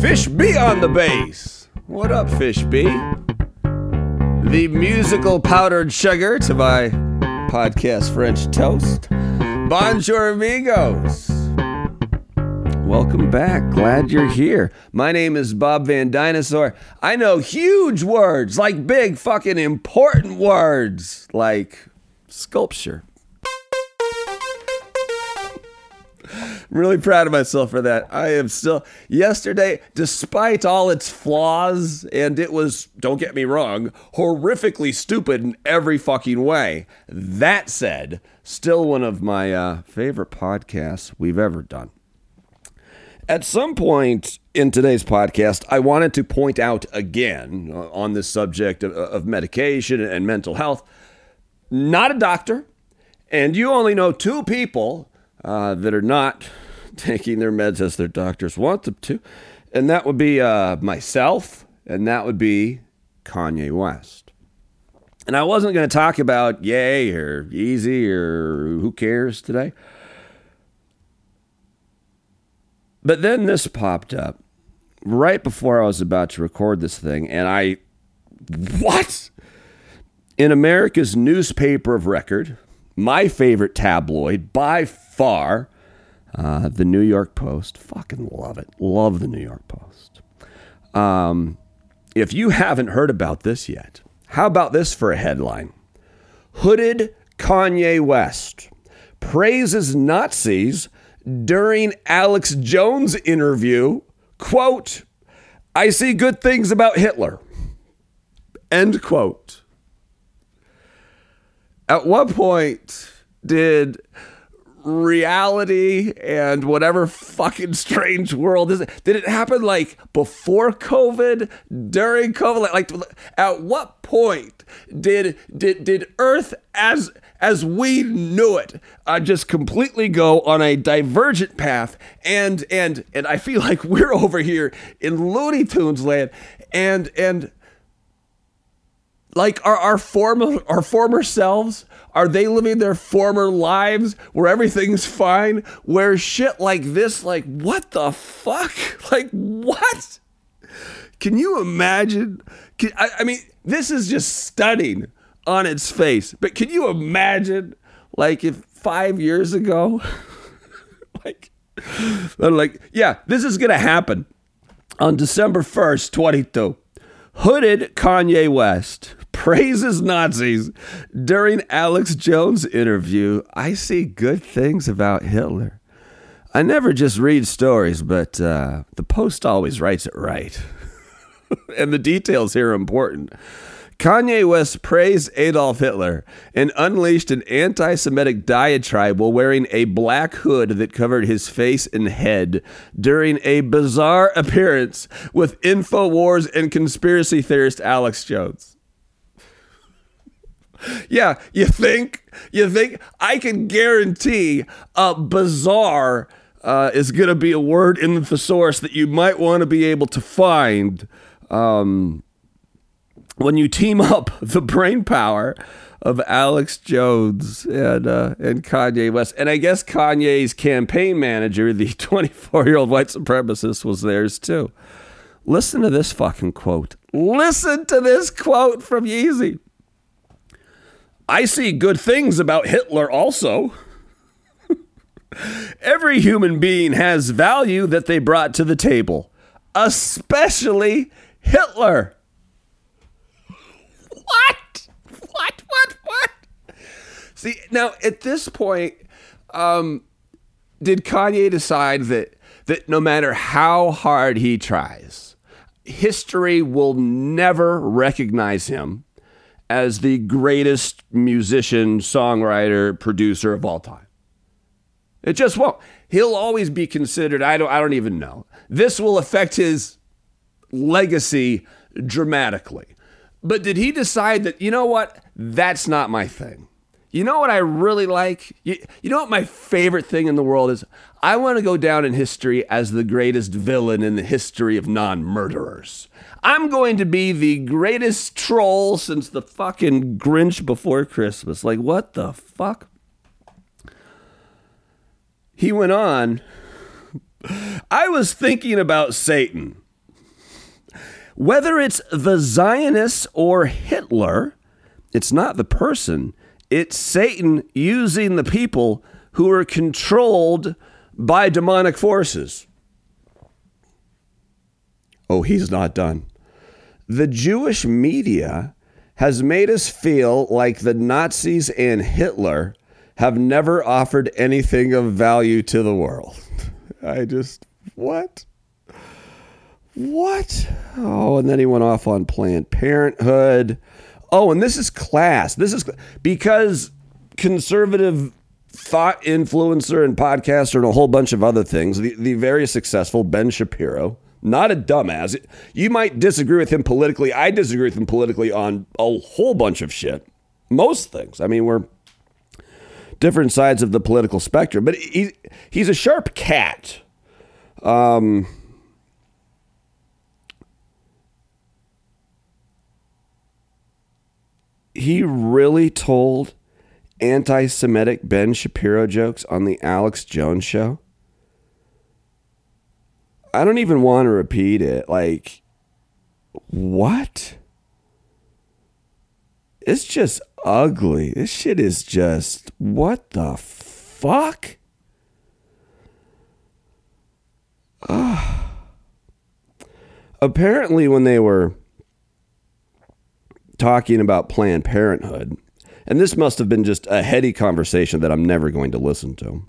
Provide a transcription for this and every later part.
Fish B on the bass. What up, Fish B? The musical powdered sugar to my podcast French toast. Bonjour, amigos. Welcome back. Glad you're here. My name is Bob Van Dinosaur. I know huge words, like big fucking important words, like sculpture. I'm really proud of myself for that. I am still, yesterday, despite all its flaws, and it was, don't get me wrong, horrifically stupid in every fucking way. That said, still one of my uh, favorite podcasts we've ever done. At some point in today's podcast, I wanted to point out again uh, on this subject of, of medication and mental health. Not a doctor, and you only know two people uh, that are not taking their meds as their doctors want them to, and that would be uh, myself, and that would be Kanye West. And I wasn't going to talk about Ye or Yeezy or who cares today. But then this popped up right before I was about to record this thing, and I, what? In America's newspaper of record, my favorite tabloid by far, uh, the New York Post. Fucking love it. Love the New York Post. Um, if you haven't heard about this yet, how about this for a headline? Hooded Kanye West praises Nazis during Alex Jones interview. Quote, I see good things about Hitler. End quote. At what point did reality and whatever fucking strange world is it? Did it happen like before COVID, during COVID? Like, like at what point did did did Earth as as we knew it uh, just completely go on a divergent path? And and and I feel like we're over here in Looney Tunes land, and and like our, our former our former selves are they living their former lives where everything's fine where shit like this like what the fuck? Like what? Can you imagine? Can, I, I mean this is just stunning on its face but can you imagine like if five years ago like like yeah this is gonna happen on december 1st 22 hooded Kanye West praises Nazis during Alex Jones interview. I see good things about Hitler. I never just read stories, but uh, the Post always writes it right. and the details here are important. Kanye West praised Adolf Hitler and unleashed an anti Semitic diatribe while wearing a black hood that covered his face and head during a bizarre appearance with InfoWars and conspiracy theorist Alex Jones. Yeah, you think, you think I can guarantee a bizarre uh, is going to be a word in the thesaurus that you might want to be able to find. Um, when you team up the brain power of Alex Jones and uh, and Kanye West, and I guess Kanye's campaign manager, the 24 year old white supremacist, was theirs too. Listen to this fucking quote. Listen to this quote from Yeezy. I see good things about Hitler also. Every human being has value that they brought to the table, especially Hitler. What? What? What? What? See, now at this point, um, did Kanye decide that that no matter how hard he tries, history will never recognize him as the greatest musician, songwriter, producer of all time? It just won't. He'll always be considered. I don't. I don't even know. This will affect his legacy dramatically. But did he decide that, you know what? That's not my thing. You know what I really like? You, you know what my favorite thing in the world is? I want to go down in history as the greatest villain in the history of non murderers. I'm going to be the greatest troll since the fucking Grinch before Christmas. Like, what the fuck? He went on. I was thinking about Satan Whether it's the Zionists or Hitler, it's not the person, it's Satan using the people who are controlled by demonic forces. Oh, he's not done. The Jewish media has made us feel like the Nazis and Hitler have never offered anything of value to the world. I just, what? What? Oh, and then he went off on Planned Parenthood. Oh, and this is class. This is because conservative thought influencer and podcaster and a whole bunch of other things, the, the very successful Ben Shapiro, not a dumbass. You might disagree with him politically. I disagree with him politically on a whole bunch of shit. Most things. I mean, we're different sides of the political spectrum, but he, he's a sharp cat. Um, he really told anti Semitic Ben Shapiro jokes on the Alex Jones show. I don't even want to repeat it. Like, what? It's just ugly. This shit is just, what the fuck? Uh, apparently, when they were talking about Planned Parenthood, and this must have been just a heady conversation that I'm never going to listen to.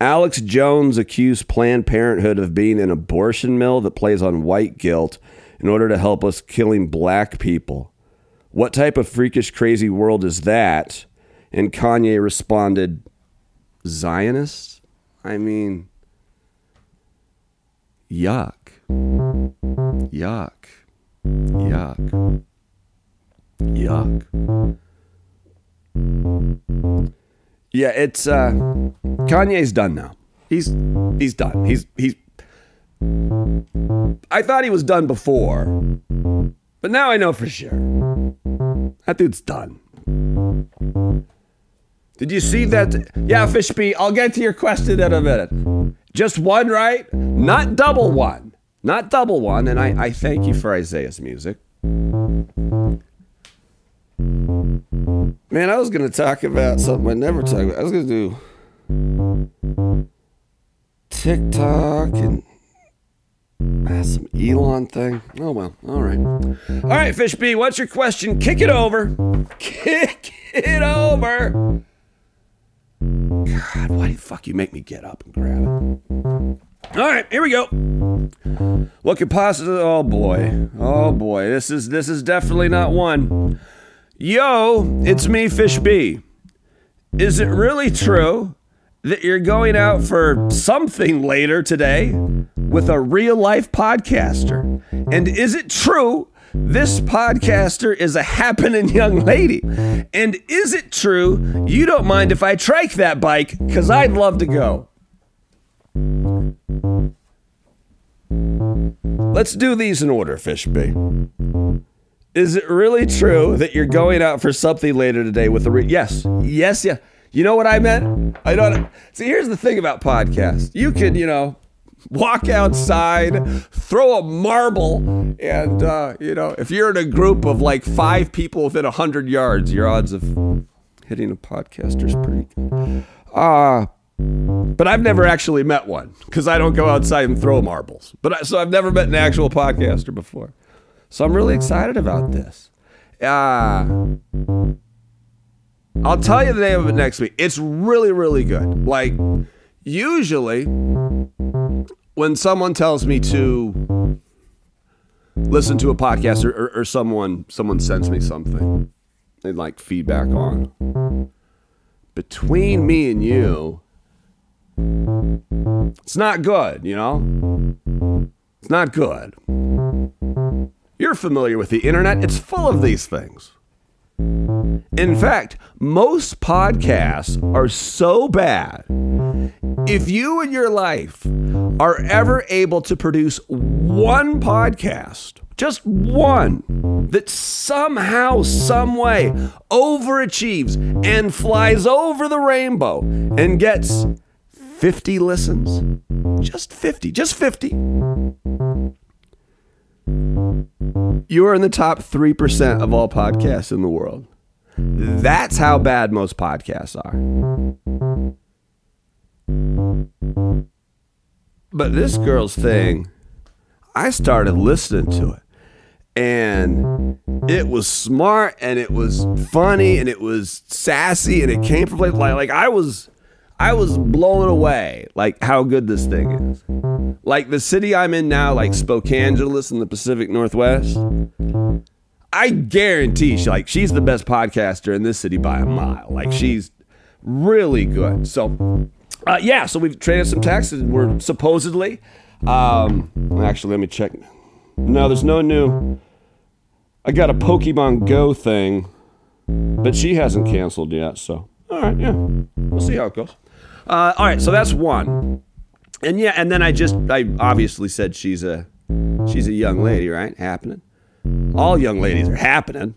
Alex Jones accused Planned Parenthood of being an abortion mill that plays on white guilt in order to help us killing black people. What type of freakish, crazy world is that? And Kanye responded, Zionists? I mean, yuck. Yuck. Yuck. Yuck. Yeah, it's uh Kanye's done now. He's he's done. He's he's I thought he was done before. But now I know for sure. That dude's done. Did you see that? Yeah, Fishby, I'll get to your question in a minute. Just one, right? Not double one. Not double one. And I, I thank you for Isaiah's music. Man, I was to talk about something I never talk about. I was to do TikTok and ah, some Elon thing. Oh, well. All right. All right, Fish B, what's your question? Kick it over. Kick it over. God, why the fuck you make me get up and grab it? All right, here we go. What could possibly? Oh boy, oh boy, this is this is definitely not one. Yo, it's me, Fish B. Is it really true that you're going out for something later today with a real life podcaster? And is it true this podcaster is a happening young lady? And is it true you don't mind if I trike that bike? Because I'd love to go. Let's do these in order, Fish B. Is it really true that you're going out for something later today with a re- yes, yes, yeah. You know what I meant? I don't. See, here's the thing about podcasts. You can, you know, walk outside, throw a marble, and uh, you know, if you're in a group of like five people within a hundred yards, your odds of hitting a podcaster is pretty good. Uh but I've never actually met one because I don't go outside and throw marbles. But I, so I've never met an actual podcaster before. So I'm really excited about this. Uh, I'll tell you the name of it next week. It's really, really good. Like, usually, when someone tells me to listen to a podcast or, or, or someone someone sends me something they like feedback on, between me and you, it's not good, you know? It's not good. You're familiar with the internet, it's full of these things. In fact, most podcasts are so bad. If you in your life are ever able to produce one podcast, just one, that somehow, some way overachieves and flies over the rainbow and gets 50 listens, just 50, just 50 You are in the top 3% of all podcasts in the world. That's how bad most podcasts are. But this girl's thing, I started listening to it. And it was smart and it was funny and it was sassy and it came from like like I was I was blown away like how good this thing is. Like the city I'm in now, like Spokangeles in the Pacific Northwest. I guarantee she like she's the best podcaster in this city by a mile. Like she's really good. So uh, yeah, so we've traded some texts. We're supposedly um actually let me check. No, there's no new I got a Pokemon Go thing, but she hasn't canceled yet. So, all right, yeah, we'll see how it goes. Uh, all right, so that's one, and yeah, and then I just I obviously said she's a she's a young lady, right? Happening. All young ladies are happening.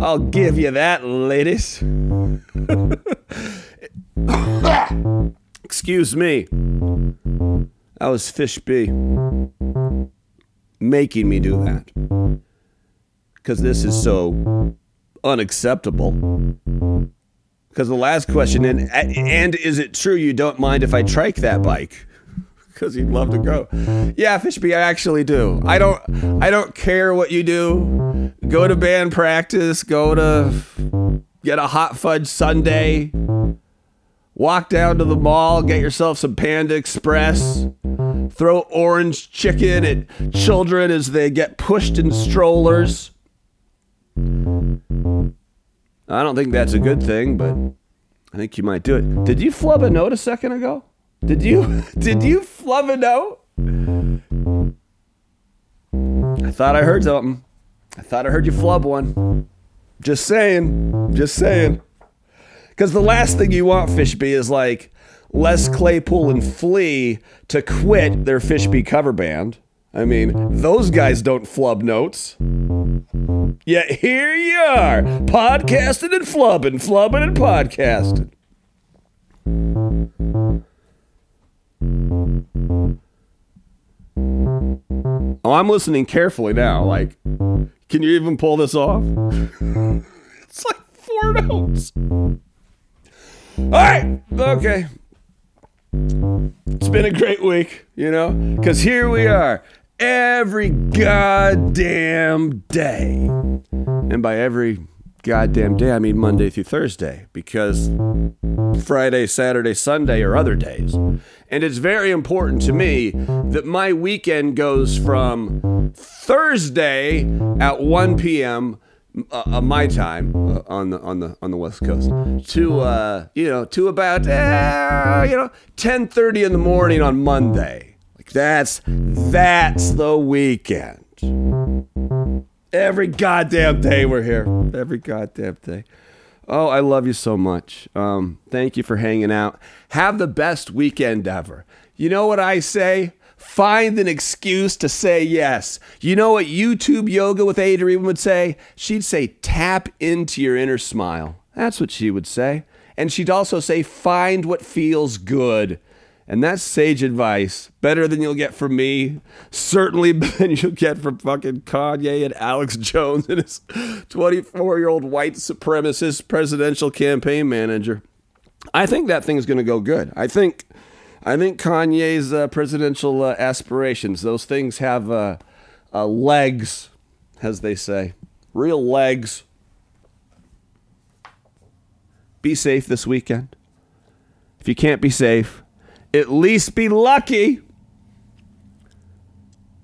I'll give you that, ladies. Excuse me. That was Fish B making me do that because this is so unacceptable. Because the last question, mm-hmm. and and is it true you don't mind if I trike that bike? Because you'd love to go. Yeah, Fishby, I actually do. I don't. I don't care what you do. Go to band practice. Go to get a hot fudge sundae. Walk down to the mall. Get yourself some Panda Express. Throw orange chicken at children as they get pushed in strollers. I don't think that's a good thing, but I think you might do it. Did you flub a note a second ago? Did you? Did you flub a note? I thought I heard something. I thought I heard you flub one. Just saying. Just saying. Because the last thing you want, Fishby, is like Les Claypool and Flea to quit their Fishby cover band. I mean, those guys don't flub notes. Yet here you are, podcasting and flubbing, flubbing and podcasting. Oh, I'm listening carefully now. Like, can you even pull this off? it's like four notes. All right. Okay. It's been a great week, you know, because here we are every goddamn day. And by every goddamn day, I mean Monday through Thursday, because Friday, Saturday, Sunday are other days. And it's very important to me that my weekend goes from Thursday at 1 p.m. Uh, uh, my time uh, on the on the on the west coast to uh, you know to about uh, you know 10:30 in the morning on Monday that's that's the weekend. Every goddamn day we're here. Every goddamn day. Oh, I love you so much. Um, thank you for hanging out. Have the best weekend ever. You know what I say? Find an excuse to say yes. You know what YouTube Yoga with Adriene would say? She'd say, tap into your inner smile. That's what she would say. And she'd also say, find what feels good. And that's sage advice. Better than you'll get from me. Certainly than you'll get from fucking Kanye and Alex Jones and his 24 year old white supremacist presidential campaign manager. I think that thing's going to go good. I think, I think Kanye's uh, presidential uh, aspirations, those things have uh, uh legs, as they say, real legs. Be safe this weekend. If you can't be safe, at least be lucky.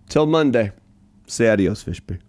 Till Monday. Say adios, Fishby.